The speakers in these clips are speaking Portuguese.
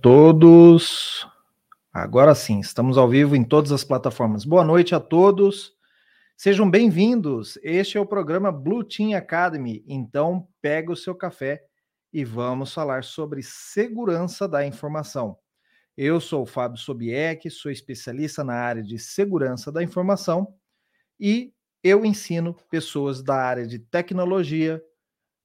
todos. Agora sim, estamos ao vivo em todas as plataformas. Boa noite a todos. Sejam bem-vindos. Este é o programa Blue Team Academy. Então, pega o seu café e vamos falar sobre segurança da informação. Eu sou o Fábio Sobieck, sou especialista na área de segurança da informação e eu ensino pessoas da área de tecnologia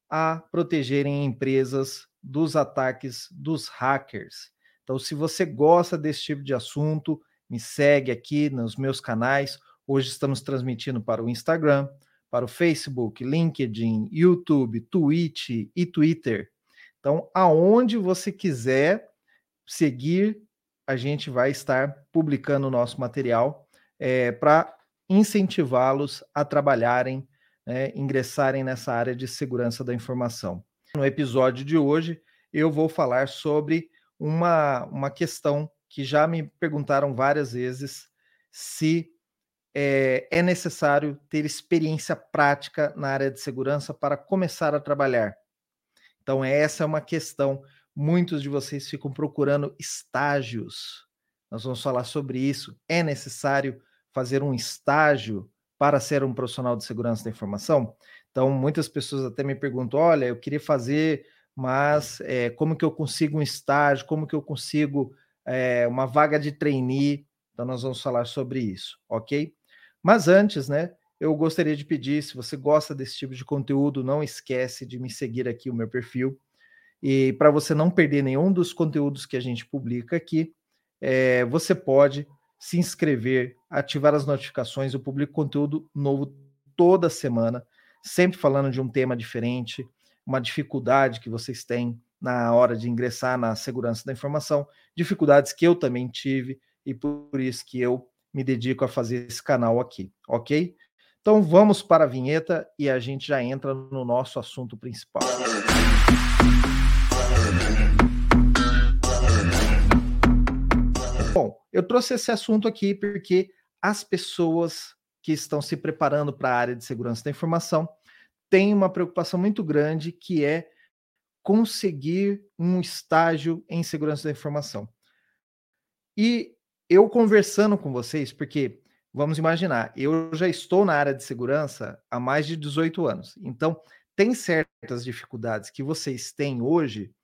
a protegerem empresas dos ataques dos hackers. Então, se você gosta desse tipo de assunto, me segue aqui nos meus canais. Hoje estamos transmitindo para o Instagram, para o Facebook, LinkedIn, YouTube, Twitch e Twitter. Então, aonde você quiser seguir, a gente vai estar publicando o nosso material é, para incentivá-los a trabalharem, né, ingressarem nessa área de segurança da informação. No episódio de hoje, eu vou falar sobre uma, uma questão que já me perguntaram várias vezes se é, é necessário ter experiência prática na área de segurança para começar a trabalhar. Então, essa é uma questão. Muitos de vocês ficam procurando estágios. Nós vamos falar sobre isso. É necessário fazer um estágio para ser um profissional de segurança da informação? Então, muitas pessoas até me perguntam: olha, eu queria fazer, mas é, como que eu consigo um estágio? Como que eu consigo é, uma vaga de trainee? Então, nós vamos falar sobre isso, ok? Mas antes, né, eu gostaria de pedir, se você gosta desse tipo de conteúdo, não esquece de me seguir aqui o meu perfil. E para você não perder nenhum dos conteúdos que a gente publica aqui, é, você pode se inscrever, ativar as notificações. Eu publico conteúdo novo toda semana sempre falando de um tema diferente, uma dificuldade que vocês têm na hora de ingressar na segurança da informação, dificuldades que eu também tive e por isso que eu me dedico a fazer esse canal aqui, ok? Então vamos para a vinheta e a gente já entra no nosso assunto principal. Bom, eu trouxe esse assunto aqui porque as pessoas que estão se preparando para a área de segurança da informação têm uma preocupação muito grande que é conseguir um estágio em segurança da informação. E eu conversando com vocês, porque vamos imaginar, eu já estou na área de segurança há mais de 18 anos. Então, tem certas dificuldades que vocês têm hoje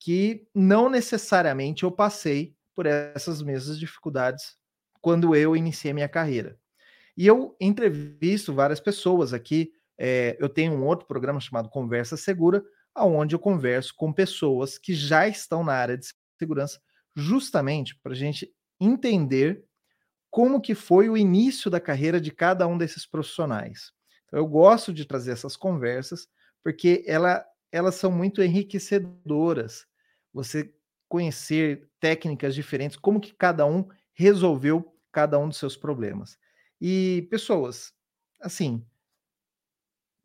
que não necessariamente eu passei por essas mesmas dificuldades quando eu iniciei minha carreira. E eu entrevisto várias pessoas aqui. É, eu tenho um outro programa chamado Conversa Segura, aonde eu converso com pessoas que já estão na área de segurança, justamente para a gente entender como que foi o início da carreira de cada um desses profissionais. Então, eu gosto de trazer essas conversas porque ela, elas são muito enriquecedoras. Você conhecer técnicas diferentes, como que cada um resolveu cada um dos seus problemas. E pessoas, assim,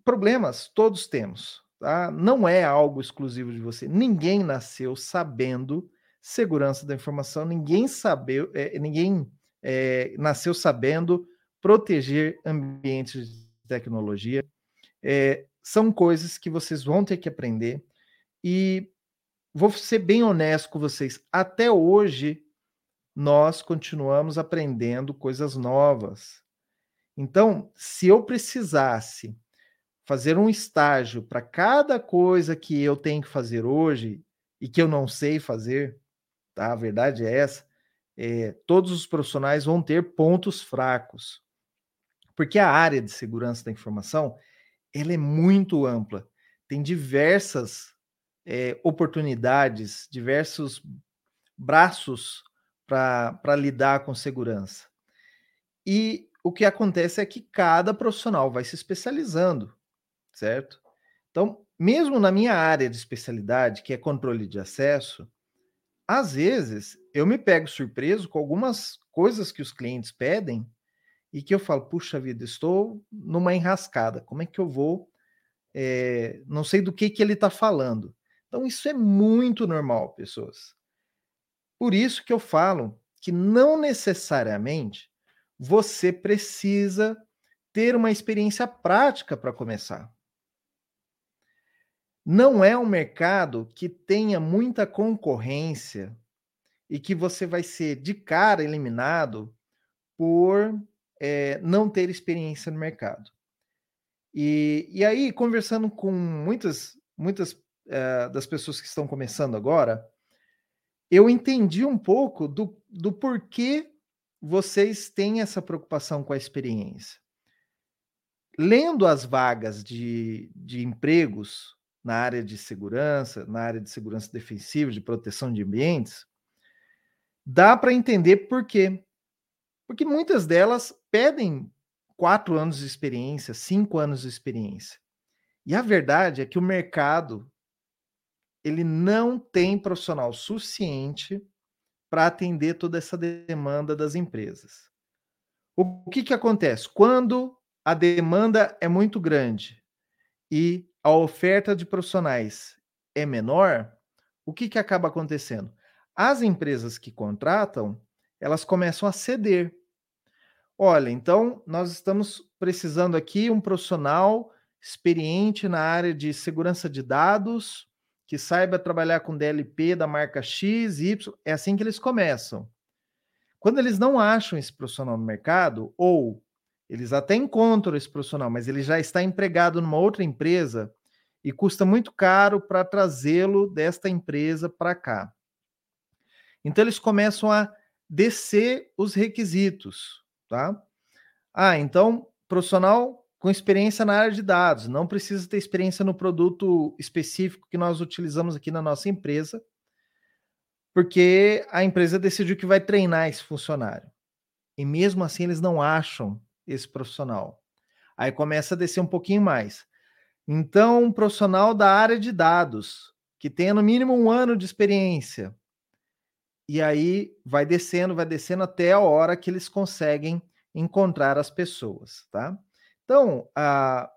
problemas todos temos, tá? Não é algo exclusivo de você. Ninguém nasceu sabendo segurança da informação, ninguém sabeu, é, ninguém é, nasceu sabendo proteger ambientes de tecnologia. É, são coisas que vocês vão ter que aprender e vou ser bem honesto com vocês. Até hoje nós continuamos aprendendo coisas novas. Então, se eu precisasse fazer um estágio para cada coisa que eu tenho que fazer hoje e que eu não sei fazer, tá? A verdade é essa. É, todos os profissionais vão ter pontos fracos, porque a área de segurança da informação ela é muito ampla, tem diversas é, oportunidades, diversos braços para lidar com segurança. E o que acontece é que cada profissional vai se especializando, certo? Então, mesmo na minha área de especialidade, que é controle de acesso, às vezes eu me pego surpreso com algumas coisas que os clientes pedem e que eu falo, puxa vida, estou numa enrascada, como é que eu vou? É, não sei do que, que ele está falando. Então, isso é muito normal, pessoas. Por isso que eu falo que não necessariamente você precisa ter uma experiência prática para começar. Não é um mercado que tenha muita concorrência e que você vai ser de cara eliminado por é, não ter experiência no mercado. E, e aí, conversando com muitas, muitas é, das pessoas que estão começando agora, eu entendi um pouco do, do porquê vocês têm essa preocupação com a experiência. Lendo as vagas de, de empregos na área de segurança, na área de segurança defensiva, de proteção de ambientes, dá para entender por quê. Porque muitas delas pedem quatro anos de experiência, cinco anos de experiência. E a verdade é que o mercado ele não tem profissional suficiente para atender toda essa demanda das empresas. O que, que acontece? Quando a demanda é muito grande e a oferta de profissionais é menor, o que, que acaba acontecendo? As empresas que contratam, elas começam a ceder. Olha, então nós estamos precisando aqui um profissional experiente na área de segurança de dados, que saiba trabalhar com DLP da marca X, Y, é assim que eles começam. Quando eles não acham esse profissional no mercado, ou eles até encontram esse profissional, mas ele já está empregado numa outra empresa e custa muito caro para trazê-lo desta empresa para cá. Então eles começam a descer os requisitos, tá? Ah, então profissional com experiência na área de dados, não precisa ter experiência no produto específico que nós utilizamos aqui na nossa empresa, porque a empresa decidiu que vai treinar esse funcionário. E mesmo assim eles não acham esse profissional. Aí começa a descer um pouquinho mais. Então, um profissional da área de dados, que tenha no mínimo um ano de experiência, e aí vai descendo, vai descendo até a hora que eles conseguem encontrar as pessoas, tá? Então, ah,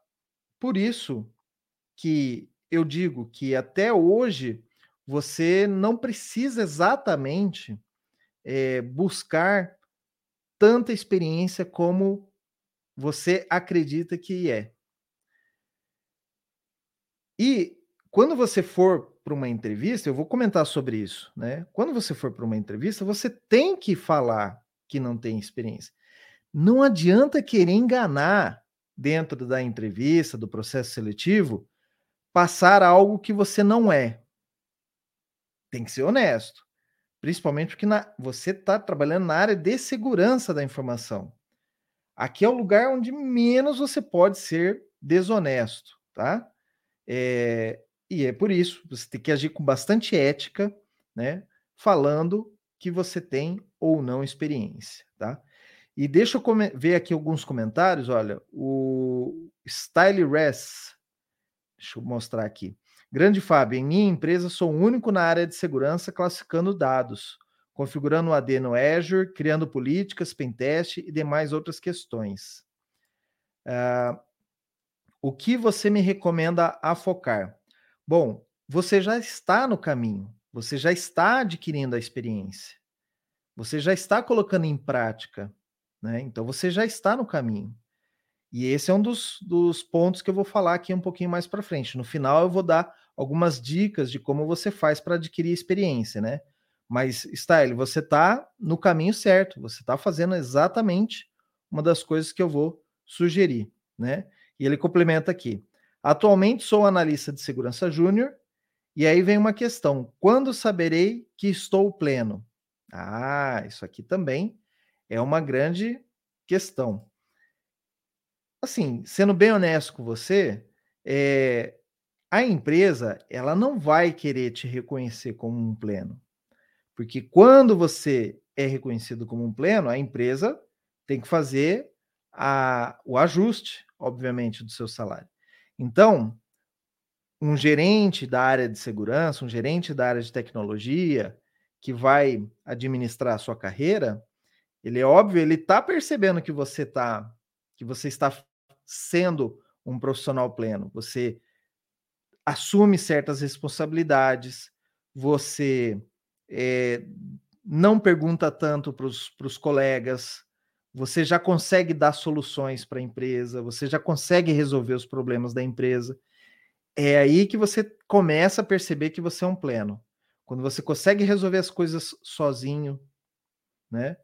por isso que eu digo que até hoje você não precisa exatamente é, buscar tanta experiência como você acredita que é. E quando você for para uma entrevista, eu vou comentar sobre isso, né? Quando você for para uma entrevista, você tem que falar que não tem experiência. Não adianta querer enganar dentro da entrevista, do processo seletivo, passar algo que você não é. Tem que ser honesto. Principalmente porque na, você está trabalhando na área de segurança da informação. Aqui é o lugar onde menos você pode ser desonesto, tá? É, e é por isso, você tem que agir com bastante ética, né? Falando que você tem ou não experiência, tá? E deixa eu ver aqui alguns comentários. Olha, o Style Res, deixa eu mostrar aqui. Grande Fábio, em minha empresa sou o único na área de segurança classificando dados, configurando o AD no Azure, criando políticas, pentest e demais outras questões. Uh, o que você me recomenda a focar? Bom, você já está no caminho, você já está adquirindo a experiência, você já está colocando em prática, né? Então você já está no caminho. E esse é um dos, dos pontos que eu vou falar aqui um pouquinho mais para frente. No final, eu vou dar algumas dicas de como você faz para adquirir experiência, né? Mas, Style, você está no caminho certo, você está fazendo exatamente uma das coisas que eu vou sugerir, né? E ele complementa aqui. Atualmente sou analista de segurança júnior, e aí vem uma questão: quando saberei que estou pleno? Ah, isso aqui também é uma grande questão. Assim, sendo bem honesto com você, é, a empresa ela não vai querer te reconhecer como um pleno, porque quando você é reconhecido como um pleno, a empresa tem que fazer a, o ajuste, obviamente, do seu salário. Então, um gerente da área de segurança, um gerente da área de tecnologia, que vai administrar a sua carreira, ele é óbvio, ele está percebendo que você tá, que você está sendo um profissional pleno. Você assume certas responsabilidades, você é, não pergunta tanto para os colegas, você já consegue dar soluções para a empresa, você já consegue resolver os problemas da empresa. É aí que você começa a perceber que você é um pleno. quando você consegue resolver as coisas sozinho, né?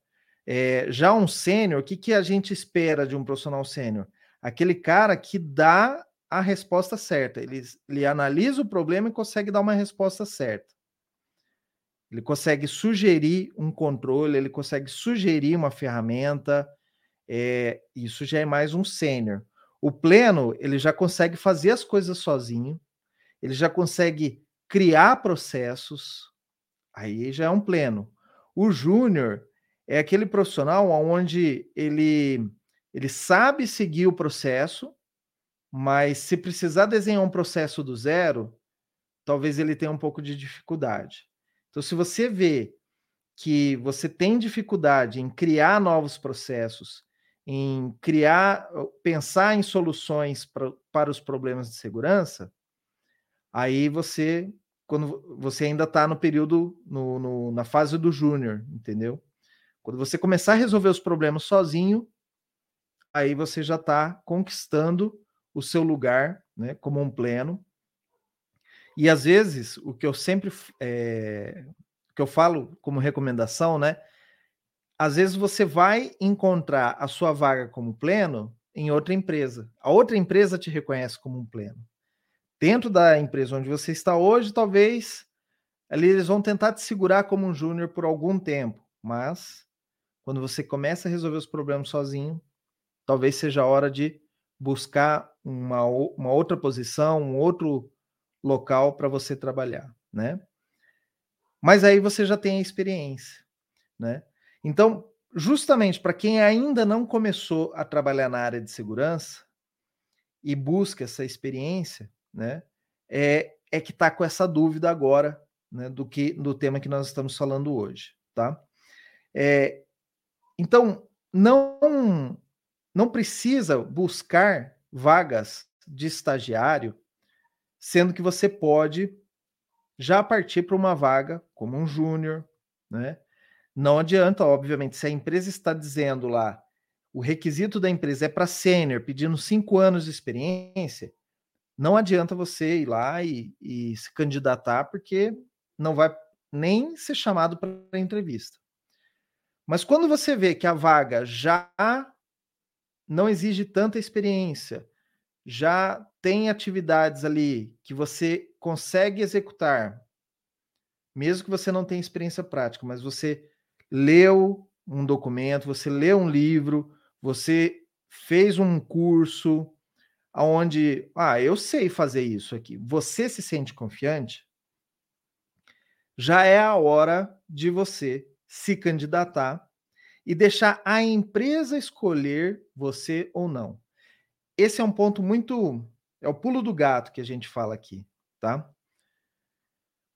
É, já um sênior, o que, que a gente espera de um profissional sênior? Aquele cara que dá a resposta certa. Ele, ele analisa o problema e consegue dar uma resposta certa. Ele consegue sugerir um controle, ele consegue sugerir uma ferramenta. É, isso já é mais um sênior. O pleno, ele já consegue fazer as coisas sozinho, ele já consegue criar processos, aí já é um pleno. O júnior é aquele profissional onde ele, ele sabe seguir o processo, mas se precisar desenhar um processo do zero, talvez ele tenha um pouco de dificuldade. Então, se você vê que você tem dificuldade em criar novos processos, em criar, pensar em soluções pra, para os problemas de segurança, aí você, quando você ainda está no período, no, no, na fase do júnior, entendeu? Quando você começar a resolver os problemas sozinho, aí você já está conquistando o seu lugar, né, como um pleno. E às vezes o que eu sempre é, que eu falo como recomendação, né? Às vezes você vai encontrar a sua vaga como pleno em outra empresa. A outra empresa te reconhece como um pleno dentro da empresa onde você está hoje, talvez ali eles vão tentar te segurar como um júnior por algum tempo, mas quando você começa a resolver os problemas sozinho, talvez seja a hora de buscar uma, uma outra posição, um outro local para você trabalhar, né? Mas aí você já tem a experiência, né? Então, justamente para quem ainda não começou a trabalhar na área de segurança e busca essa experiência, né, é, é que está com essa dúvida agora né, do que do tema que nós estamos falando hoje, tá? É, então não não precisa buscar vagas de estagiário, sendo que você pode já partir para uma vaga como um júnior, né? Não adianta, obviamente, se a empresa está dizendo lá o requisito da empresa é para sênior, pedindo cinco anos de experiência, não adianta você ir lá e, e se candidatar, porque não vai nem ser chamado para entrevista. Mas quando você vê que a vaga já não exige tanta experiência, já tem atividades ali que você consegue executar, mesmo que você não tenha experiência prática, mas você leu um documento, você leu um livro, você fez um curso, aonde, ah, eu sei fazer isso aqui. Você se sente confiante? Já é a hora de você se candidatar e deixar a empresa escolher você ou não. Esse é um ponto muito é o pulo do gato que a gente fala aqui, tá?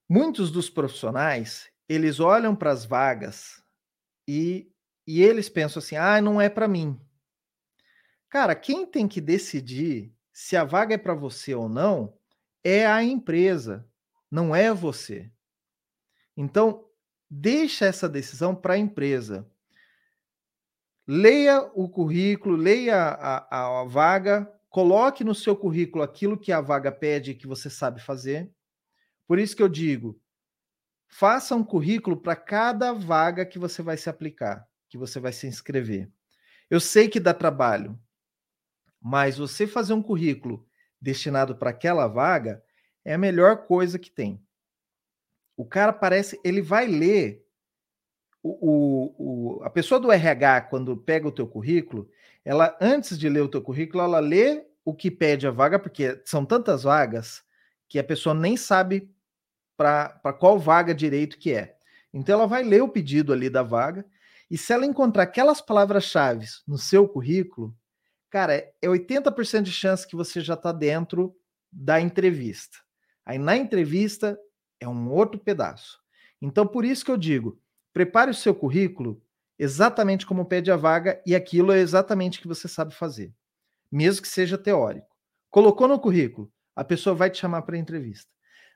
Muitos dos profissionais, eles olham para as vagas e, e eles pensam assim: "Ah, não é para mim". Cara, quem tem que decidir se a vaga é para você ou não é a empresa, não é você. Então, deixa essa decisão para a empresa. Leia o currículo, leia a, a, a, vaga, coloque no seu currículo aquilo que a vaga pede que você sabe fazer. Por isso que eu digo, faça um currículo para cada vaga que você vai se aplicar, que você vai se inscrever. Eu sei que dá trabalho, mas você fazer um currículo destinado para aquela vaga é a melhor coisa que tem. O cara parece, ele vai ler o, o, o, a pessoa do RH, quando pega o teu currículo, ela, antes de ler o teu currículo, ela lê o que pede a vaga, porque são tantas vagas que a pessoa nem sabe para qual vaga direito que é. Então ela vai ler o pedido ali da vaga, e se ela encontrar aquelas palavras-chave no seu currículo, cara, é 80% de chance que você já está dentro da entrevista. Aí na entrevista é um outro pedaço. Então, por isso que eu digo, prepare o seu currículo exatamente como pede a vaga e aquilo é exatamente o que você sabe fazer, mesmo que seja teórico. Colocou no currículo, a pessoa vai te chamar para entrevista.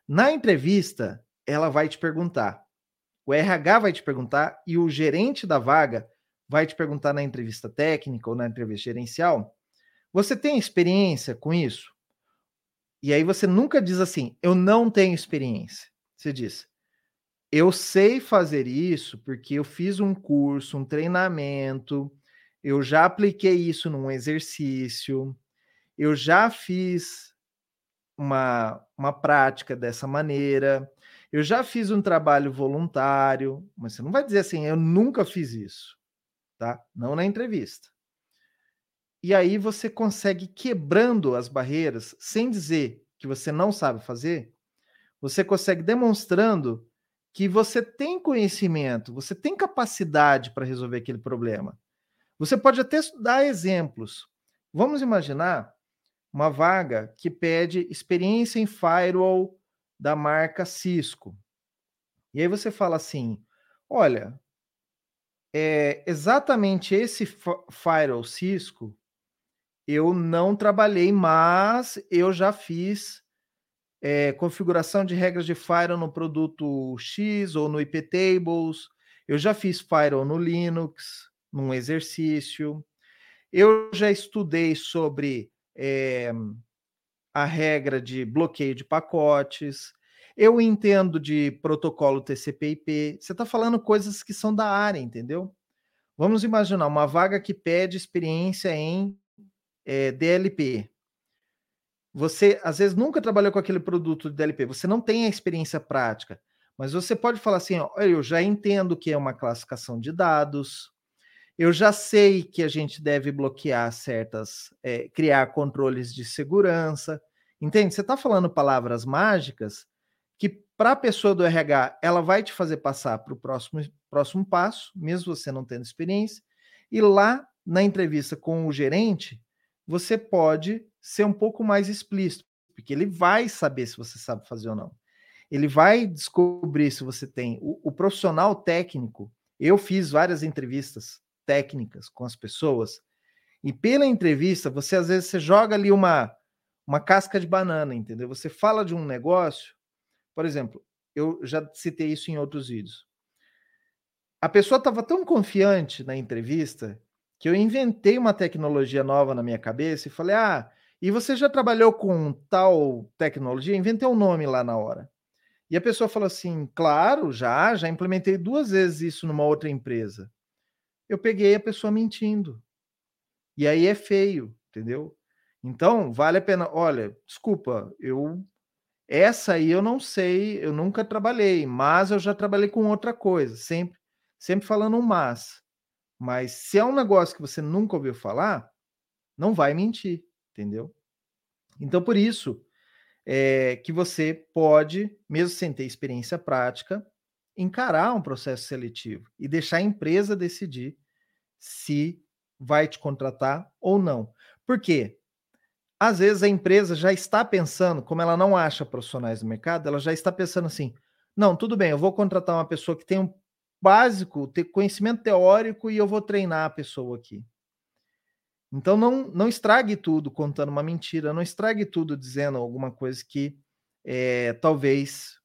Na entrevista, ela vai te perguntar. O RH vai te perguntar e o gerente da vaga vai te perguntar na entrevista técnica ou na entrevista gerencial, você tem experiência com isso? E aí você nunca diz assim, eu não tenho experiência. Você diz, eu sei fazer isso porque eu fiz um curso, um treinamento, eu já apliquei isso num exercício, eu já fiz uma, uma prática dessa maneira, eu já fiz um trabalho voluntário, mas você não vai dizer assim, eu nunca fiz isso, tá? Não na entrevista. E aí você consegue quebrando as barreiras, sem dizer que você não sabe fazer, você consegue demonstrando que você tem conhecimento, você tem capacidade para resolver aquele problema. Você pode até dar exemplos. Vamos imaginar uma vaga que pede experiência em firewall da marca Cisco. E aí você fala assim: olha, é, exatamente esse firewall Cisco eu não trabalhei, mas eu já fiz é, configuração de regras de firewall no produto X ou no IP Tables. Eu já fiz firewall no Linux, num exercício. Eu já estudei sobre é, a regra de bloqueio de pacotes. Eu entendo de protocolo TCP/IP. Você está falando coisas que são da área, entendeu? Vamos imaginar uma vaga que pede experiência em é, DLP. Você às vezes nunca trabalhou com aquele produto de DLP, você não tem a experiência prática, mas você pode falar assim: ó, eu já entendo que é uma classificação de dados, eu já sei que a gente deve bloquear certas, é, criar controles de segurança. Entende? Você está falando palavras mágicas que, para a pessoa do RH, ela vai te fazer passar para o próximo, próximo passo, mesmo você não tendo experiência. E lá na entrevista com o gerente, você pode ser um pouco mais explícito, porque ele vai saber se você sabe fazer ou não. Ele vai descobrir se você tem. O, o profissional técnico, eu fiz várias entrevistas técnicas com as pessoas. E pela entrevista, você às vezes você joga ali uma, uma casca de banana, entendeu? Você fala de um negócio, por exemplo, eu já citei isso em outros vídeos. A pessoa estava tão confiante na entrevista que eu inventei uma tecnologia nova na minha cabeça e falei: "Ah, e você já trabalhou com tal tecnologia?" Inventei um nome lá na hora. E a pessoa falou assim: "Claro, já, já implementei duas vezes isso numa outra empresa." eu peguei a pessoa mentindo. E aí é feio, entendeu? Então, vale a pena. Olha, desculpa, eu. Essa aí eu não sei, eu nunca trabalhei, mas eu já trabalhei com outra coisa, sempre, sempre falando um mas. Mas se é um negócio que você nunca ouviu falar, não vai mentir, entendeu? Então, por isso é, que você pode, mesmo sem ter experiência prática, encarar um processo seletivo e deixar a empresa decidir se vai te contratar ou não. Por quê? Às vezes a empresa já está pensando, como ela não acha profissionais no mercado, ela já está pensando assim: não, tudo bem, eu vou contratar uma pessoa que tem um básico, ter conhecimento teórico e eu vou treinar a pessoa aqui. Então não, não estrague tudo contando uma mentira, não estrague tudo dizendo alguma coisa que é, talvez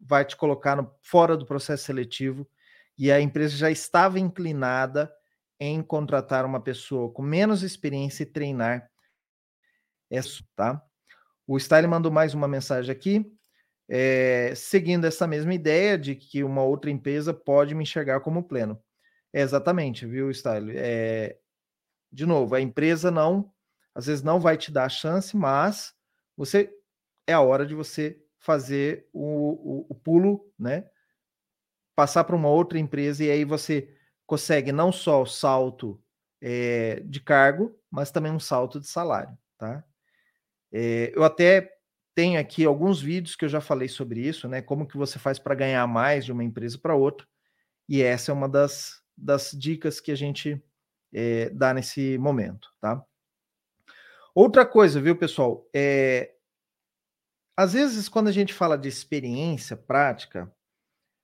vai te colocar no, fora do processo seletivo e a empresa já estava inclinada em contratar uma pessoa com menos experiência e treinar isso, tá? O Style mandou mais uma mensagem aqui, é, seguindo essa mesma ideia de que uma outra empresa pode me enxergar como pleno. É exatamente, viu, Style? É, de novo, a empresa não, às vezes não vai te dar a chance, mas você é a hora de você fazer o, o, o pulo, né? Passar para uma outra empresa e aí você consegue não só o salto é, de cargo, mas também um salto de salário, tá? É, eu até tenho aqui alguns vídeos que eu já falei sobre isso, né? Como que você faz para ganhar mais de uma empresa para outra. E essa é uma das, das dicas que a gente é, dá nesse momento, tá? Outra coisa, viu, pessoal? É, às vezes, quando a gente fala de experiência prática,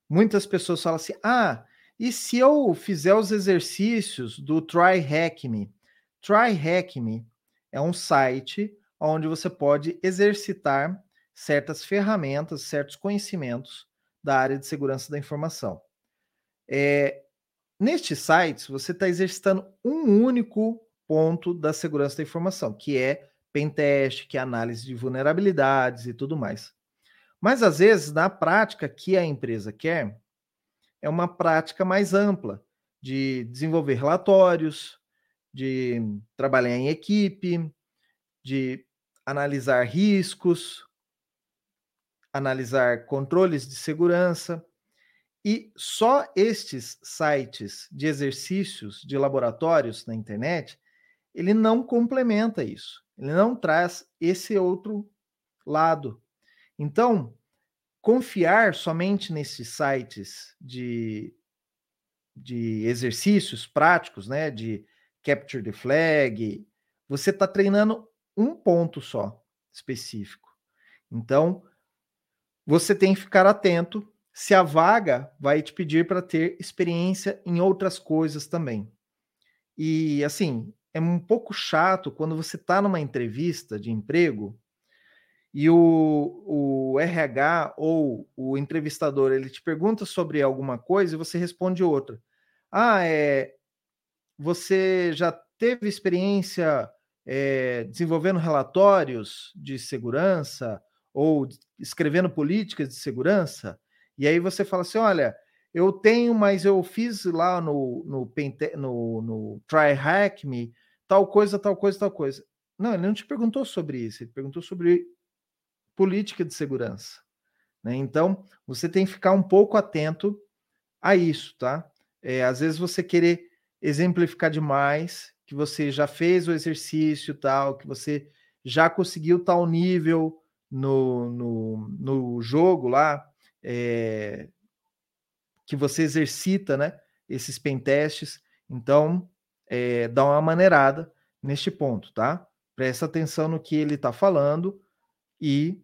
muitas pessoas falam assim: ah, e se eu fizer os exercícios do Try Hack Me? Try Hack Me é um site onde você pode exercitar certas ferramentas, certos conhecimentos da área de segurança da informação. É, neste site, você está exercitando um único ponto da segurança da informação, que é pentest, que é análise de vulnerabilidades e tudo mais. Mas às vezes, na prática que a empresa quer, é uma prática mais ampla de desenvolver relatórios, de trabalhar em equipe, de analisar riscos, analisar controles de segurança. E só estes sites de exercícios de laboratórios na internet, ele não complementa isso. Ele não traz esse outro lado. Então, confiar somente nesses sites de, de exercícios práticos, né, de capture the flag, você está treinando um ponto só específico. Então, você tem que ficar atento se a vaga vai te pedir para ter experiência em outras coisas também. E assim, é um pouco chato quando você está numa entrevista de emprego e o, o RH ou o entrevistador ele te pergunta sobre alguma coisa e você responde outra. Ah, é. Você já teve experiência é, desenvolvendo relatórios de segurança ou escrevendo políticas de segurança? E aí você fala assim: olha, eu tenho, mas eu fiz lá no, no, no, no Try Hack Me tal coisa, tal coisa, tal coisa. Não, ele não te perguntou sobre isso, ele perguntou sobre política de segurança. Né? Então, você tem que ficar um pouco atento a isso, tá? É, às vezes você querer exemplificar demais, que você já fez o exercício tal, que você já conseguiu tal nível no, no, no jogo lá, é, que você exercita, né? Esses pentestes. Então, é, dá uma maneirada neste ponto, tá? Presta atenção no que ele está falando e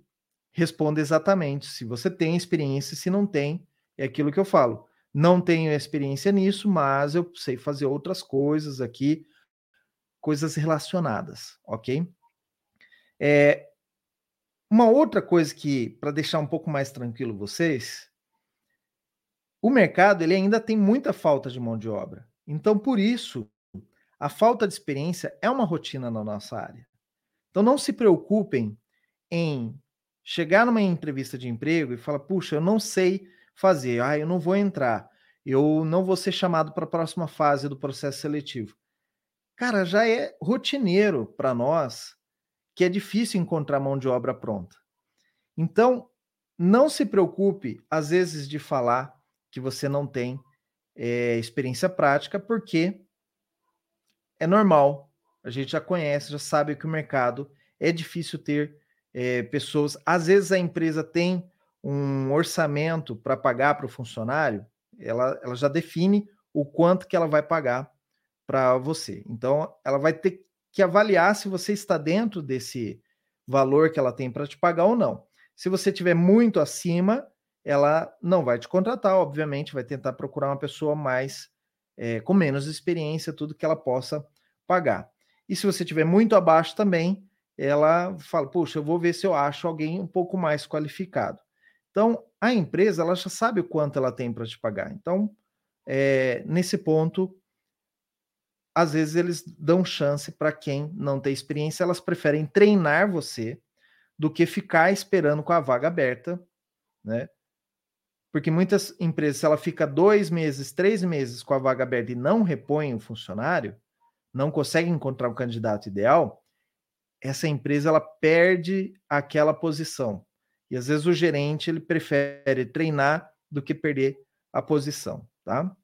responda exatamente se você tem experiência, se não tem, é aquilo que eu falo. Não tenho experiência nisso, mas eu sei fazer outras coisas aqui, coisas relacionadas, ok? É, uma outra coisa que, para deixar um pouco mais tranquilo vocês, o mercado ele ainda tem muita falta de mão de obra. Então, por isso, a falta de experiência é uma rotina na nossa área. Então, não se preocupem em chegar numa entrevista de emprego e falar: puxa, eu não sei fazer, ah, eu não vou entrar, eu não vou ser chamado para a próxima fase do processo seletivo. Cara, já é rotineiro para nós que é difícil encontrar mão de obra pronta. Então, não se preocupe, às vezes, de falar que você não tem é, experiência prática, porque é normal. A gente já conhece, já sabe que o mercado é difícil ter é, pessoas. Às vezes a empresa tem um orçamento para pagar para o funcionário, ela, ela já define o quanto que ela vai pagar para você. Então, ela vai ter que avaliar se você está dentro desse valor que ela tem para te pagar ou não. Se você estiver muito acima, ela não vai te contratar, obviamente, vai tentar procurar uma pessoa mais é, com menos experiência, tudo que ela possa pagar. E se você estiver muito abaixo também, ela fala, puxa, eu vou ver se eu acho alguém um pouco mais qualificado. Então, a empresa, ela já sabe o quanto ela tem para te pagar. Então, é, nesse ponto, às vezes eles dão chance para quem não tem experiência, elas preferem treinar você do que ficar esperando com a vaga aberta, né? Porque muitas empresas, se ela fica dois meses, três meses com a vaga aberta e não repõe o funcionário, não consegue encontrar o candidato ideal, essa empresa ela perde aquela posição. E às vezes o gerente ele prefere treinar do que perder a posição, tá?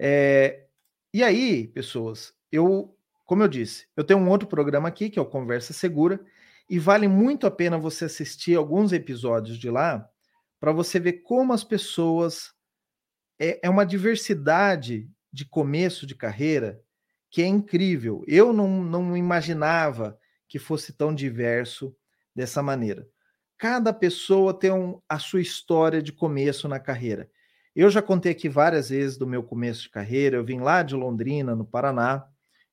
É, e aí, pessoas, eu, como eu disse, eu tenho um outro programa aqui que é o Conversa Segura e vale muito a pena você assistir alguns episódios de lá para você ver como as pessoas é, é uma diversidade de começo de carreira que é incrível. Eu não, não imaginava que fosse tão diverso dessa maneira. Cada pessoa tem um, a sua história de começo na carreira. Eu já contei aqui várias vezes do meu começo de carreira. Eu vim lá de Londrina, no Paraná,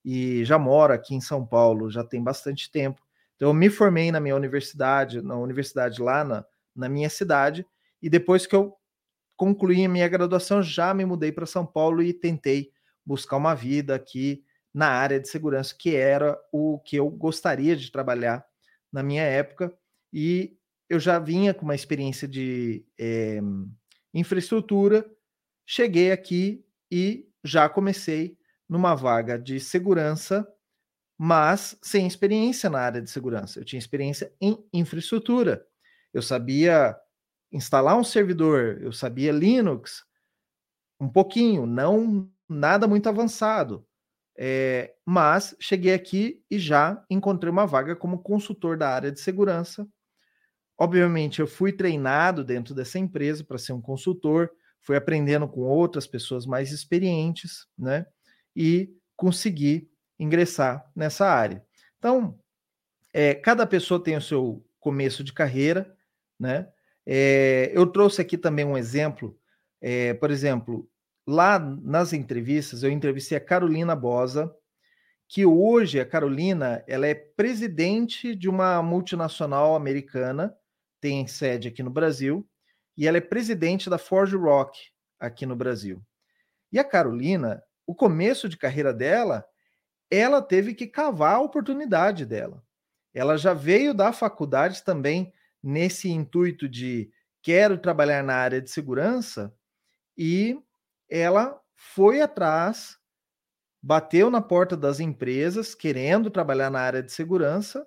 e já moro aqui em São Paulo, já tem bastante tempo. Então, eu me formei na minha universidade, na universidade lá na, na minha cidade, e depois que eu concluí a minha graduação, já me mudei para São Paulo e tentei buscar uma vida aqui na área de segurança, que era o que eu gostaria de trabalhar na minha época. E eu já vinha com uma experiência de é, infraestrutura, cheguei aqui e já comecei numa vaga de segurança, mas sem experiência na área de segurança. Eu tinha experiência em infraestrutura. Eu sabia instalar um servidor, eu sabia Linux, um pouquinho, não nada muito avançado. É, mas cheguei aqui e já encontrei uma vaga como consultor da área de segurança. Obviamente, eu fui treinado dentro dessa empresa para ser um consultor, fui aprendendo com outras pessoas mais experientes, né? E consegui ingressar nessa área. Então, é, cada pessoa tem o seu começo de carreira, né? É, eu trouxe aqui também um exemplo, é, por exemplo, lá nas entrevistas, eu entrevistei a Carolina Bosa, que hoje a Carolina ela é presidente de uma multinacional americana, tem sede aqui no Brasil, e ela é presidente da Forge Rock aqui no Brasil. E a Carolina, o começo de carreira dela, ela teve que cavar a oportunidade dela. Ela já veio da faculdade também nesse intuito de quero trabalhar na área de segurança e ela foi atrás, bateu na porta das empresas querendo trabalhar na área de segurança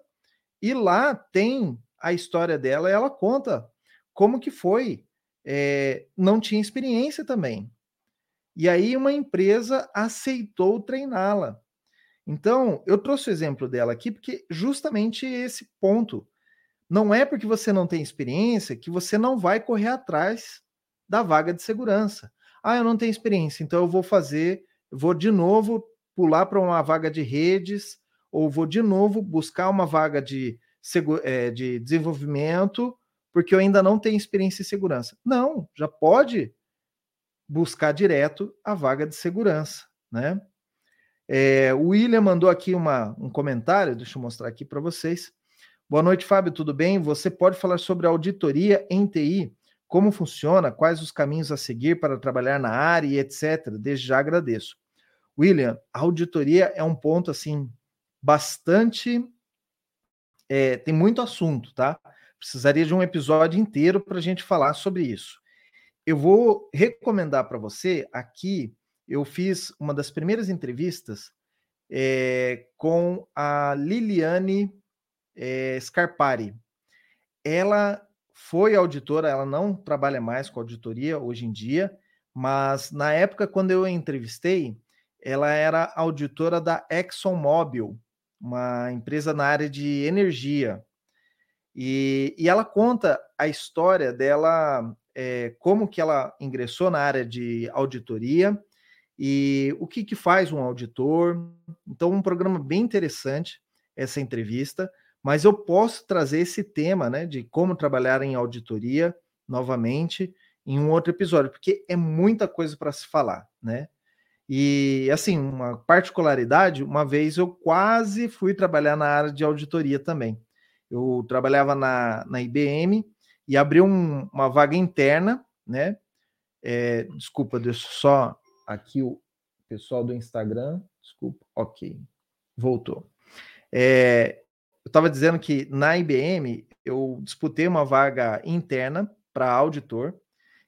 e lá tem a história dela. Ela conta como que foi, é, não tinha experiência também. E aí uma empresa aceitou treiná-la. Então, eu trouxe o exemplo dela aqui porque justamente esse ponto não é porque você não tem experiência que você não vai correr atrás da vaga de segurança. Ah, eu não tenho experiência, então eu vou fazer, vou de novo pular para uma vaga de redes, ou vou de novo buscar uma vaga de, de desenvolvimento, porque eu ainda não tenho experiência em segurança. Não, já pode buscar direto a vaga de segurança, né? É, o William mandou aqui uma, um comentário, deixa eu mostrar aqui para vocês. Boa noite, Fábio, tudo bem? Você pode falar sobre auditoria em TI, como funciona, quais os caminhos a seguir para trabalhar na área e etc. Desde já agradeço. William, a auditoria é um ponto assim bastante é, tem muito assunto, tá? Precisaria de um episódio inteiro para a gente falar sobre isso. Eu vou recomendar para você aqui. Eu fiz uma das primeiras entrevistas é, com a Liliane é, Scarpari. Ela foi auditora, ela não trabalha mais com auditoria hoje em dia, mas na época, quando eu entrevistei, ela era auditora da ExxonMobil, uma empresa na área de energia. E, e ela conta a história dela, é, como que ela ingressou na área de auditoria e o que, que faz um auditor. Então, um programa bem interessante essa entrevista mas eu posso trazer esse tema, né, de como trabalhar em auditoria novamente em um outro episódio, porque é muita coisa para se falar, né? E assim, uma particularidade, uma vez eu quase fui trabalhar na área de auditoria também. Eu trabalhava na, na IBM e abri um, uma vaga interna, né? É, desculpa, deixa só aqui o pessoal do Instagram. Desculpa, ok, voltou. É, eu estava dizendo que na IBM eu disputei uma vaga interna para auditor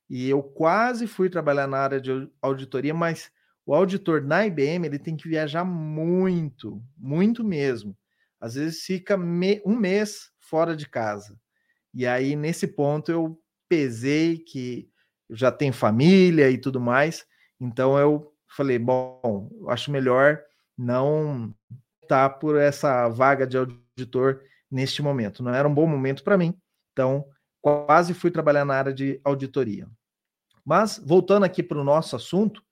e eu quase fui trabalhar na área de auditoria, mas o auditor na IBM ele tem que viajar muito, muito mesmo. Às vezes fica me, um mês fora de casa. E aí, nesse ponto, eu pesei que já tenho família e tudo mais. Então eu falei, bom, eu acho melhor não estar por essa vaga de auditor neste momento. Não era um bom momento para mim, então quase fui trabalhar na área de auditoria. Mas voltando aqui para o nosso assunto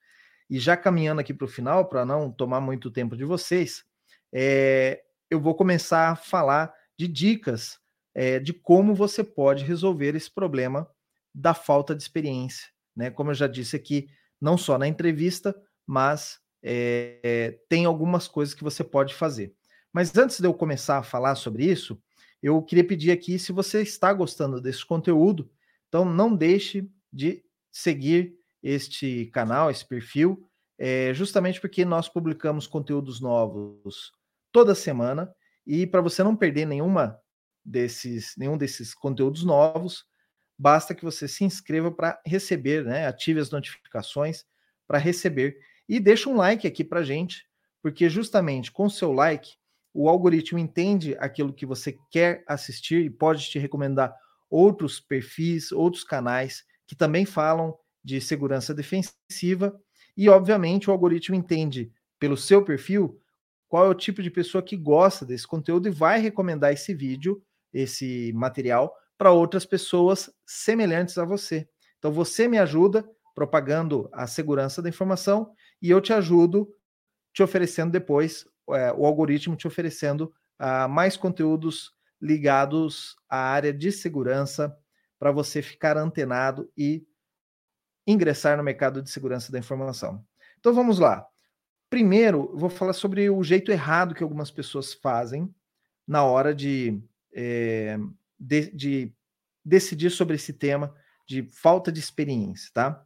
e já caminhando aqui para o final, para não tomar muito tempo de vocês, é, eu vou começar a falar de dicas é, de como você pode resolver esse problema da falta de experiência. Né? Como eu já disse aqui, não só na entrevista, mas é, tem algumas coisas que você pode fazer. Mas antes de eu começar a falar sobre isso, eu queria pedir aqui se você está gostando desse conteúdo, então não deixe de seguir este canal, esse perfil, é, justamente porque nós publicamos conteúdos novos toda semana e para você não perder nenhuma desses, nenhum desses conteúdos novos, basta que você se inscreva para receber, né? Ative as notificações para receber e deixa um like aqui para gente, porque justamente com seu like o algoritmo entende aquilo que você quer assistir e pode te recomendar outros perfis, outros canais que também falam de segurança defensiva e obviamente o algoritmo entende pelo seu perfil qual é o tipo de pessoa que gosta desse conteúdo e vai recomendar esse vídeo, esse material para outras pessoas semelhantes a você. Então você me ajuda propagando a segurança da informação e eu te ajudo te oferecendo depois, é, o algoritmo te oferecendo uh, mais conteúdos ligados à área de segurança para você ficar antenado e ingressar no mercado de segurança da informação. Então vamos lá. Primeiro, vou falar sobre o jeito errado que algumas pessoas fazem na hora de, é, de, de decidir sobre esse tema de falta de experiência, tá?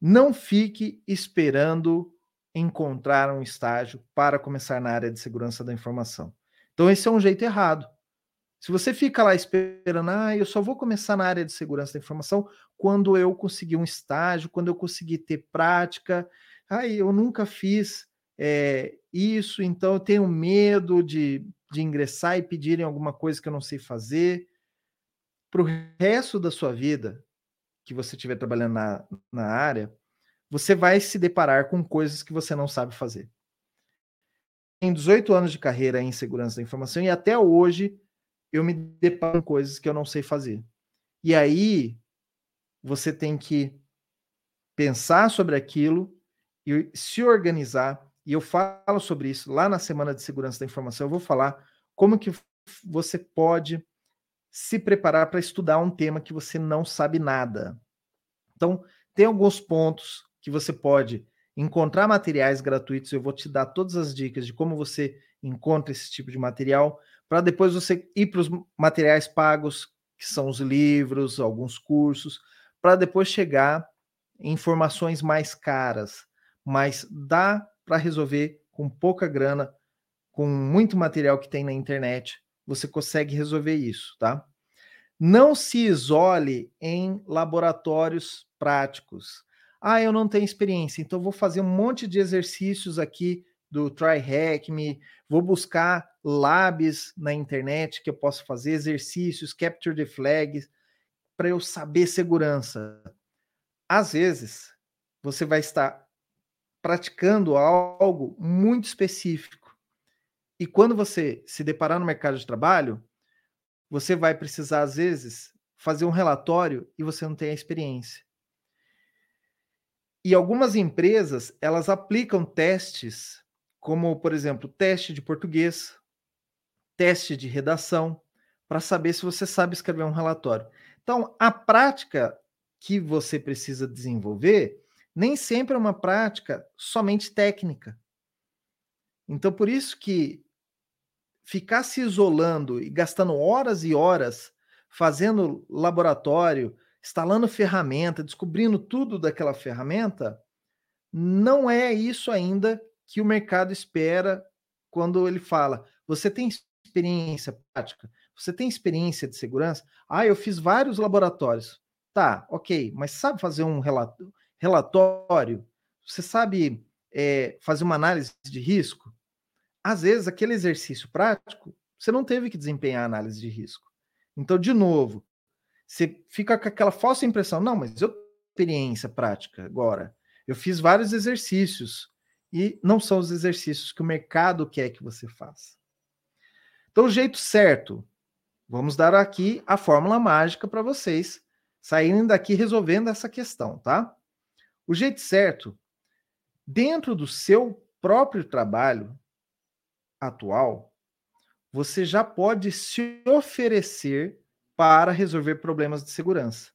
Não fique esperando encontrar um estágio para começar na área de segurança da informação. Então, esse é um jeito errado. Se você fica lá esperando, ah, eu só vou começar na área de segurança da informação quando eu conseguir um estágio, quando eu conseguir ter prática. Ah, eu nunca fiz é, isso, então eu tenho medo de, de ingressar e pedirem alguma coisa que eu não sei fazer. Para o resto da sua vida, que você estiver trabalhando na, na área, você vai se deparar com coisas que você não sabe fazer. Em 18 anos de carreira em segurança da informação e até hoje eu me deparo com coisas que eu não sei fazer. E aí você tem que pensar sobre aquilo e se organizar. E eu falo sobre isso lá na semana de segurança da informação. Eu vou falar como que você pode se preparar para estudar um tema que você não sabe nada. Então, tem alguns pontos que você pode encontrar materiais gratuitos. Eu vou te dar todas as dicas de como você encontra esse tipo de material, para depois você ir para os materiais pagos, que são os livros, alguns cursos, para depois chegar em informações mais caras. Mas dá para resolver com pouca grana, com muito material que tem na internet, você consegue resolver isso, tá? Não se isole em laboratórios práticos. Ah, eu não tenho experiência, então vou fazer um monte de exercícios aqui do Try Hack Me, vou buscar labs na internet que eu posso fazer, exercícios, capture the flags, para eu saber segurança. Às vezes, você vai estar praticando algo muito específico. E quando você se deparar no mercado de trabalho, você vai precisar, às vezes, fazer um relatório e você não tem a experiência. E algumas empresas, elas aplicam testes, como, por exemplo, teste de português, teste de redação, para saber se você sabe escrever um relatório. Então, a prática que você precisa desenvolver nem sempre é uma prática somente técnica. Então, por isso que ficar se isolando e gastando horas e horas fazendo laboratório, instalando ferramenta, descobrindo tudo daquela ferramenta, não é isso ainda que o mercado espera quando ele fala: você tem experiência prática? Você tem experiência de segurança? Ah, eu fiz vários laboratórios. Tá, ok, mas sabe fazer um relatório? Você sabe é, fazer uma análise de risco? Às vezes, aquele exercício prático, você não teve que desempenhar análise de risco. Então, de novo, você fica com aquela falsa impressão, não, mas eu tenho experiência prática agora. Eu fiz vários exercícios e não são os exercícios que o mercado quer que você faça. Então, o jeito certo, vamos dar aqui a fórmula mágica para vocês saírem daqui resolvendo essa questão, tá? O jeito certo, dentro do seu próprio trabalho atual, você já pode se oferecer para resolver problemas de segurança.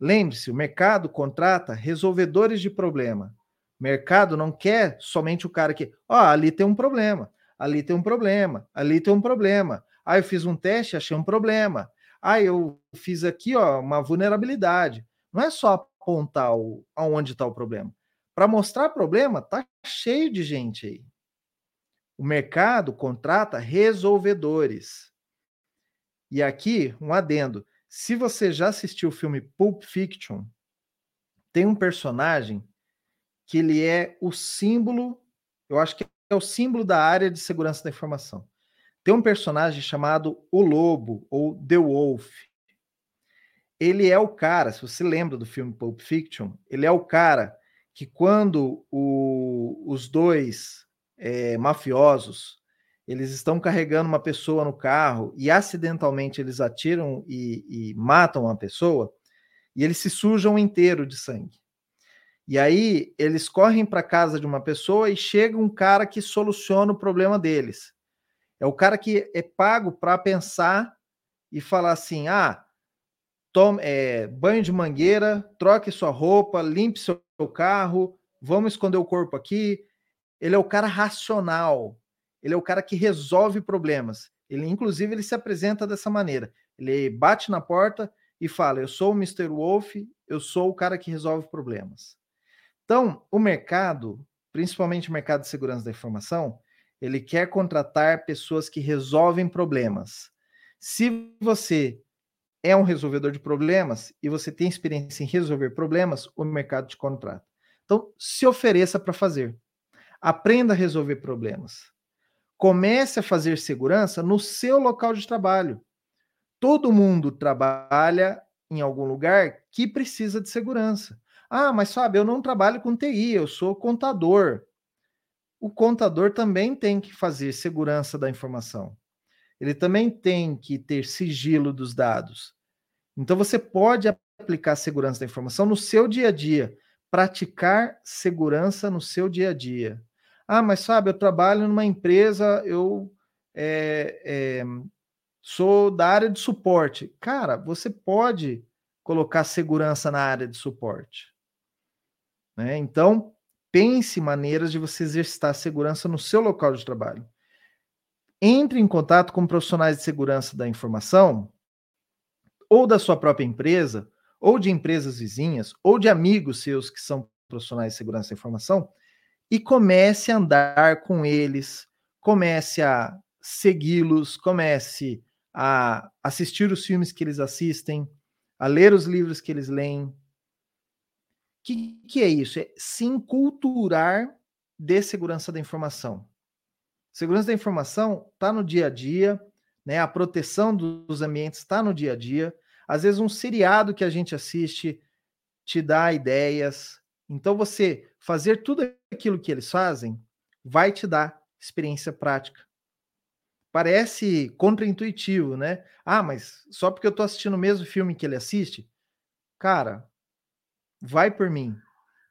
Lembre-se, o mercado contrata resolvedores de problema. O mercado não quer somente o cara que, ó, oh, ali tem um problema, ali tem um problema, ali tem um problema. Ah, eu fiz um teste, achei um problema. Ah, eu fiz aqui, ó, uma vulnerabilidade. Não é só apontar o, aonde está o problema. Para mostrar problema, tá cheio de gente aí. O mercado contrata resolvedores. E aqui, um adendo. Se você já assistiu o filme Pulp Fiction, tem um personagem que ele é o símbolo, eu acho que é o símbolo da área de segurança da informação. Tem um personagem chamado o Lobo, ou The Wolf. Ele é o cara, se você lembra do filme Pulp Fiction, ele é o cara que quando o, os dois é, mafiosos eles estão carregando uma pessoa no carro e acidentalmente eles atiram e, e matam uma pessoa e eles se sujam inteiro de sangue. E aí eles correm para casa de uma pessoa e chega um cara que soluciona o problema deles. É o cara que é pago para pensar e falar assim: ah, tome, é, banho de mangueira, troque sua roupa, limpe seu carro, vamos esconder o corpo aqui. Ele é o cara racional, ele é o cara que resolve problemas. Ele, inclusive, ele se apresenta dessa maneira. Ele bate na porta e fala: Eu sou o Mr. Wolf, eu sou o cara que resolve problemas. Então, o mercado, principalmente o mercado de segurança da informação, ele quer contratar pessoas que resolvem problemas. Se você é um resolvedor de problemas e você tem experiência em resolver problemas, o mercado te contrata. Então, se ofereça para fazer. Aprenda a resolver problemas. Comece a fazer segurança no seu local de trabalho. Todo mundo trabalha em algum lugar que precisa de segurança. Ah, mas sabe, eu não trabalho com TI, eu sou contador. O contador também tem que fazer segurança da informação. Ele também tem que ter sigilo dos dados. Então você pode aplicar segurança da informação no seu dia a dia, praticar segurança no seu dia a dia. Ah, mas sabe, eu trabalho numa empresa, eu é, é, sou da área de suporte. Cara, você pode colocar segurança na área de suporte. Né? Então, pense maneiras de você exercitar segurança no seu local de trabalho. Entre em contato com profissionais de segurança da informação, ou da sua própria empresa, ou de empresas vizinhas, ou de amigos seus que são profissionais de segurança da informação, e comece a andar com eles, comece a segui-los, comece a assistir os filmes que eles assistem, a ler os livros que eles leem. O que, que é isso? É se enculturar de segurança da informação. Segurança da informação está no dia a dia, né? A proteção dos ambientes está no dia a dia. Às vezes um seriado que a gente assiste te dá ideias. Então você fazer tudo aquilo que eles fazem vai te dar experiência prática. Parece contraintuitivo, né? Ah, mas só porque eu estou assistindo o mesmo filme que ele assiste? Cara, vai por mim.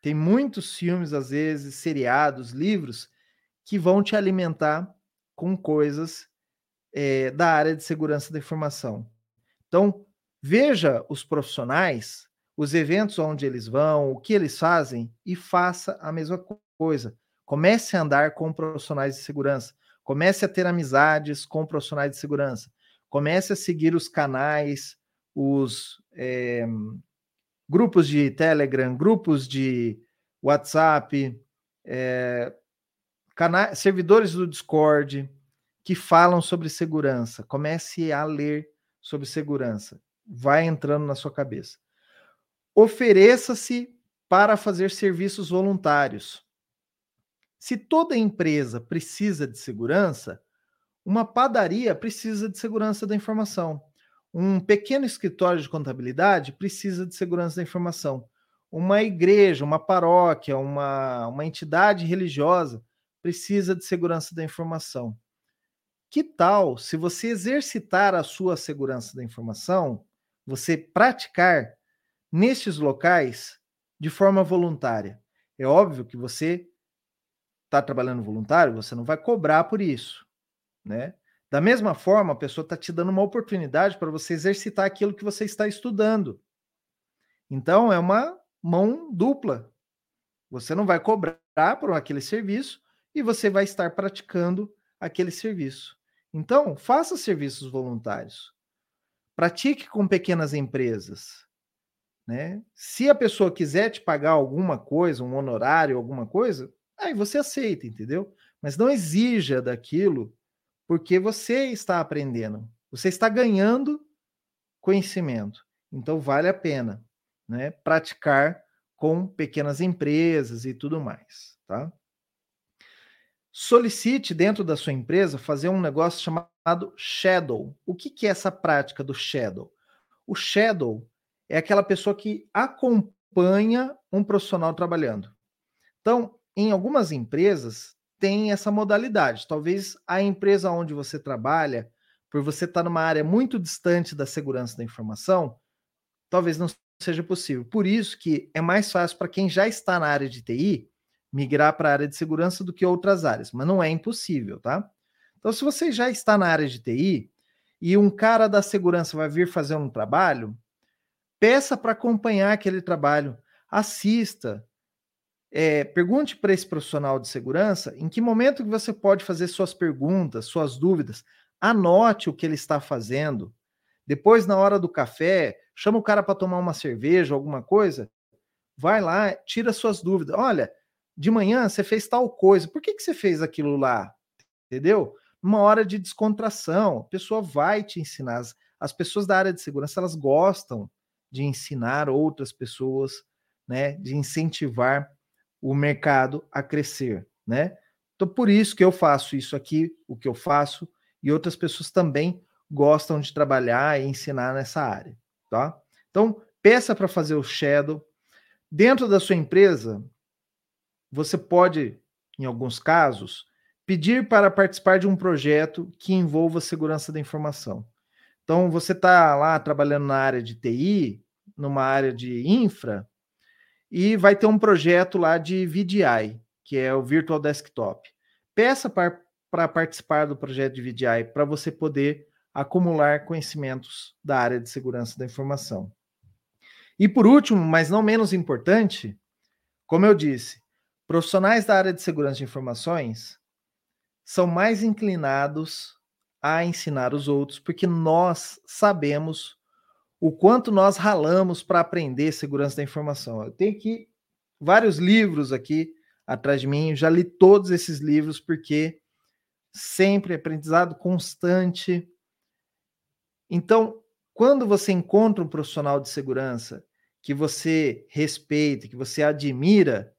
Tem muitos filmes, às vezes, seriados, livros, que vão te alimentar com coisas é, da área de segurança da informação. Então, veja os profissionais os eventos onde eles vão, o que eles fazem e faça a mesma coisa. Comece a andar com profissionais de segurança, comece a ter amizades com profissionais de segurança, comece a seguir os canais, os é, grupos de Telegram, grupos de WhatsApp, é, servidores do Discord que falam sobre segurança. Comece a ler sobre segurança. Vai entrando na sua cabeça. Ofereça-se para fazer serviços voluntários. Se toda empresa precisa de segurança, uma padaria precisa de segurança da informação. Um pequeno escritório de contabilidade precisa de segurança da informação. Uma igreja, uma paróquia, uma, uma entidade religiosa precisa de segurança da informação. Que tal se você exercitar a sua segurança da informação, você praticar nestes locais de forma voluntária. É óbvio que você está trabalhando voluntário, você não vai cobrar por isso, né? Da mesma forma, a pessoa está te dando uma oportunidade para você exercitar aquilo que você está estudando. Então, é uma mão dupla. Você não vai cobrar por aquele serviço e você vai estar praticando aquele serviço. Então, faça serviços voluntários. Pratique com pequenas empresas. Né? Se a pessoa quiser te pagar alguma coisa, um honorário, alguma coisa, aí você aceita, entendeu? Mas não exija daquilo porque você está aprendendo. Você está ganhando conhecimento. Então vale a pena, né, praticar com pequenas empresas e tudo mais, tá? Solicite dentro da sua empresa fazer um negócio chamado shadow. O que, que é essa prática do shadow? O shadow é aquela pessoa que acompanha um profissional trabalhando. Então, em algumas empresas tem essa modalidade. Talvez a empresa onde você trabalha, por você estar numa área muito distante da segurança da informação, talvez não seja possível. Por isso que é mais fácil para quem já está na área de TI migrar para a área de segurança do que outras áreas, mas não é impossível, tá? Então, se você já está na área de TI e um cara da segurança vai vir fazer um trabalho, peça para acompanhar aquele trabalho, assista, é, pergunte para esse profissional de segurança em que momento que você pode fazer suas perguntas, suas dúvidas, anote o que ele está fazendo. Depois, na hora do café, chama o cara para tomar uma cerveja, alguma coisa, vai lá, tira suas dúvidas. Olha, de manhã você fez tal coisa, por que, que você fez aquilo lá? Entendeu? Uma hora de descontração, a pessoa vai te ensinar. As, as pessoas da área de segurança, elas gostam de ensinar outras pessoas, né, de incentivar o mercado a crescer, né? Então, por isso que eu faço isso aqui, o que eu faço, e outras pessoas também gostam de trabalhar e ensinar nessa área tá? Então, peça para fazer o shadow. Dentro da sua empresa, você pode, em alguns casos, pedir para participar de um projeto que envolva segurança da informação. Então, você está lá trabalhando na área de TI, numa área de infra, e vai ter um projeto lá de VDI, que é o Virtual Desktop. Peça para participar do projeto de VDI para você poder acumular conhecimentos da área de segurança da informação. E por último, mas não menos importante, como eu disse, profissionais da área de segurança de informações são mais inclinados a ensinar os outros, porque nós sabemos o quanto nós ralamos para aprender segurança da informação. Eu tenho aqui vários livros aqui atrás de mim, já li todos esses livros porque sempre aprendizado constante, então, quando você encontra um profissional de segurança que você respeita, que você admira,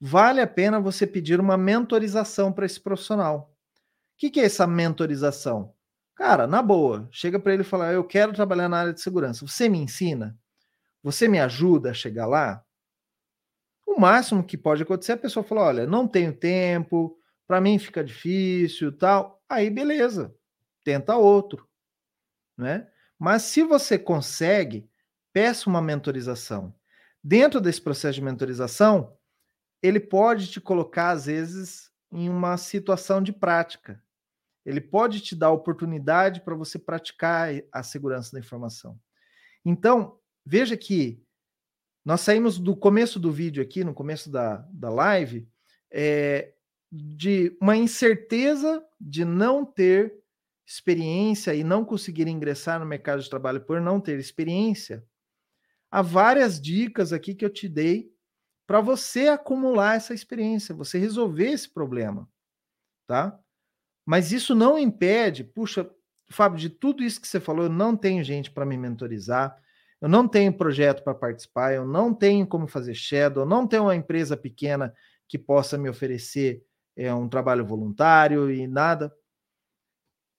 vale a pena você pedir uma mentorização para esse profissional. O que, que é essa mentorização? Cara, na boa, chega para ele e fala: Eu quero trabalhar na área de segurança. Você me ensina? Você me ajuda a chegar lá? O máximo que pode acontecer é a pessoa falar: Olha, não tenho tempo, para mim fica difícil, tal. Aí, beleza, tenta outro né? Mas se você consegue, peça uma mentorização. Dentro desse processo de mentorização, ele pode te colocar, às vezes, em uma situação de prática. Ele pode te dar oportunidade para você praticar a segurança da informação. Então, veja que nós saímos do começo do vídeo aqui, no começo da, da live, é, de uma incerteza de não ter experiência e não conseguir ingressar no mercado de trabalho por não ter experiência, há várias dicas aqui que eu te dei para você acumular essa experiência, você resolver esse problema, tá? Mas isso não impede, puxa, Fábio, de tudo isso que você falou, eu não tenho gente para me mentorizar, eu não tenho projeto para participar, eu não tenho como fazer shadow, eu não tenho uma empresa pequena que possa me oferecer é, um trabalho voluntário e nada.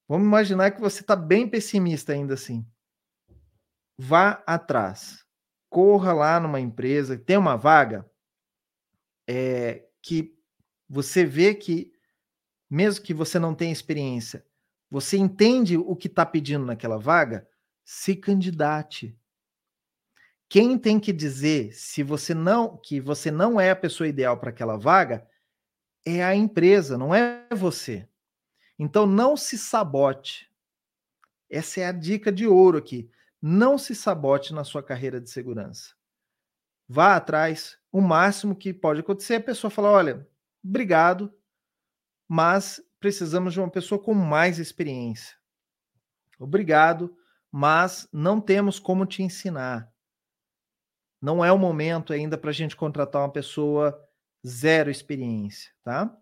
Vamos imaginar que você está bem pessimista ainda assim. Vá atrás. Corra lá numa empresa, tem uma vaga é, que você vê que, mesmo que você não tenha experiência, você entende o que está pedindo naquela vaga, se candidate. Quem tem que dizer se você não que você não é a pessoa ideal para aquela vaga é a empresa, não é você. Então não se sabote. Essa é a dica de ouro aqui. Não se sabote na sua carreira de segurança. Vá atrás. O máximo que pode acontecer é a pessoa falar: olha, obrigado, mas precisamos de uma pessoa com mais experiência. Obrigado, mas não temos como te ensinar. Não é o momento ainda para a gente contratar uma pessoa zero experiência, tá?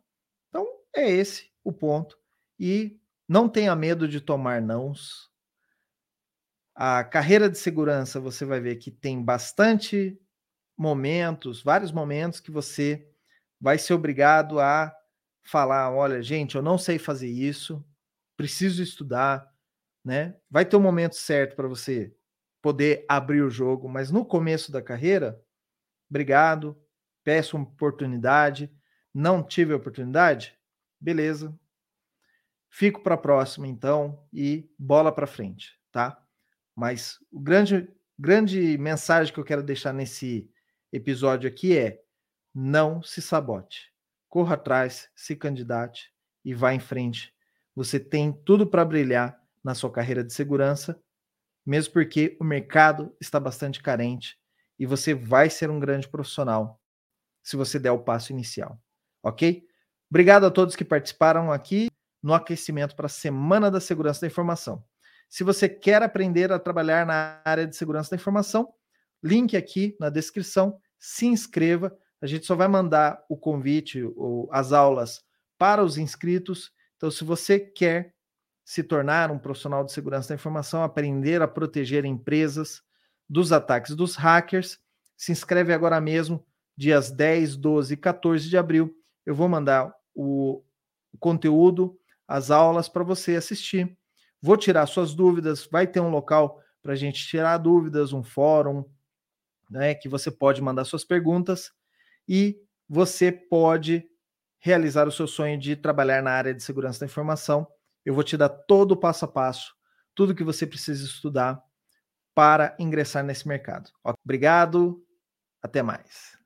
Então, é esse o ponto. E não tenha medo de tomar nãos, A carreira de segurança, você vai ver que tem bastante momentos, vários momentos que você vai ser obrigado a falar: olha, gente, eu não sei fazer isso, preciso estudar, né? Vai ter um momento certo para você poder abrir o jogo, mas no começo da carreira, obrigado, peço uma oportunidade, não tive oportunidade, beleza. Fico para a próxima então e bola para frente, tá? Mas o grande grande mensagem que eu quero deixar nesse episódio aqui é: não se sabote. Corra atrás, se candidate e vá em frente. Você tem tudo para brilhar na sua carreira de segurança, mesmo porque o mercado está bastante carente e você vai ser um grande profissional se você der o passo inicial. Ok? Obrigado a todos que participaram aqui no aquecimento para a Semana da Segurança da Informação. Se você quer aprender a trabalhar na área de segurança da informação, link aqui na descrição se inscreva. A gente só vai mandar o convite ou as aulas para os inscritos. Então, se você quer se tornar um profissional de segurança da informação, aprender a proteger empresas dos ataques dos hackers, se inscreve agora mesmo, dias 10, 12 e 14 de abril. Eu vou mandar o conteúdo, as aulas para você assistir. Vou tirar suas dúvidas, vai ter um local para a gente tirar dúvidas, um fórum, né, que você pode mandar suas perguntas e você pode realizar o seu sonho de trabalhar na área de segurança da informação. Eu vou te dar todo o passo a passo, tudo que você precisa estudar para ingressar nesse mercado. Obrigado, até mais.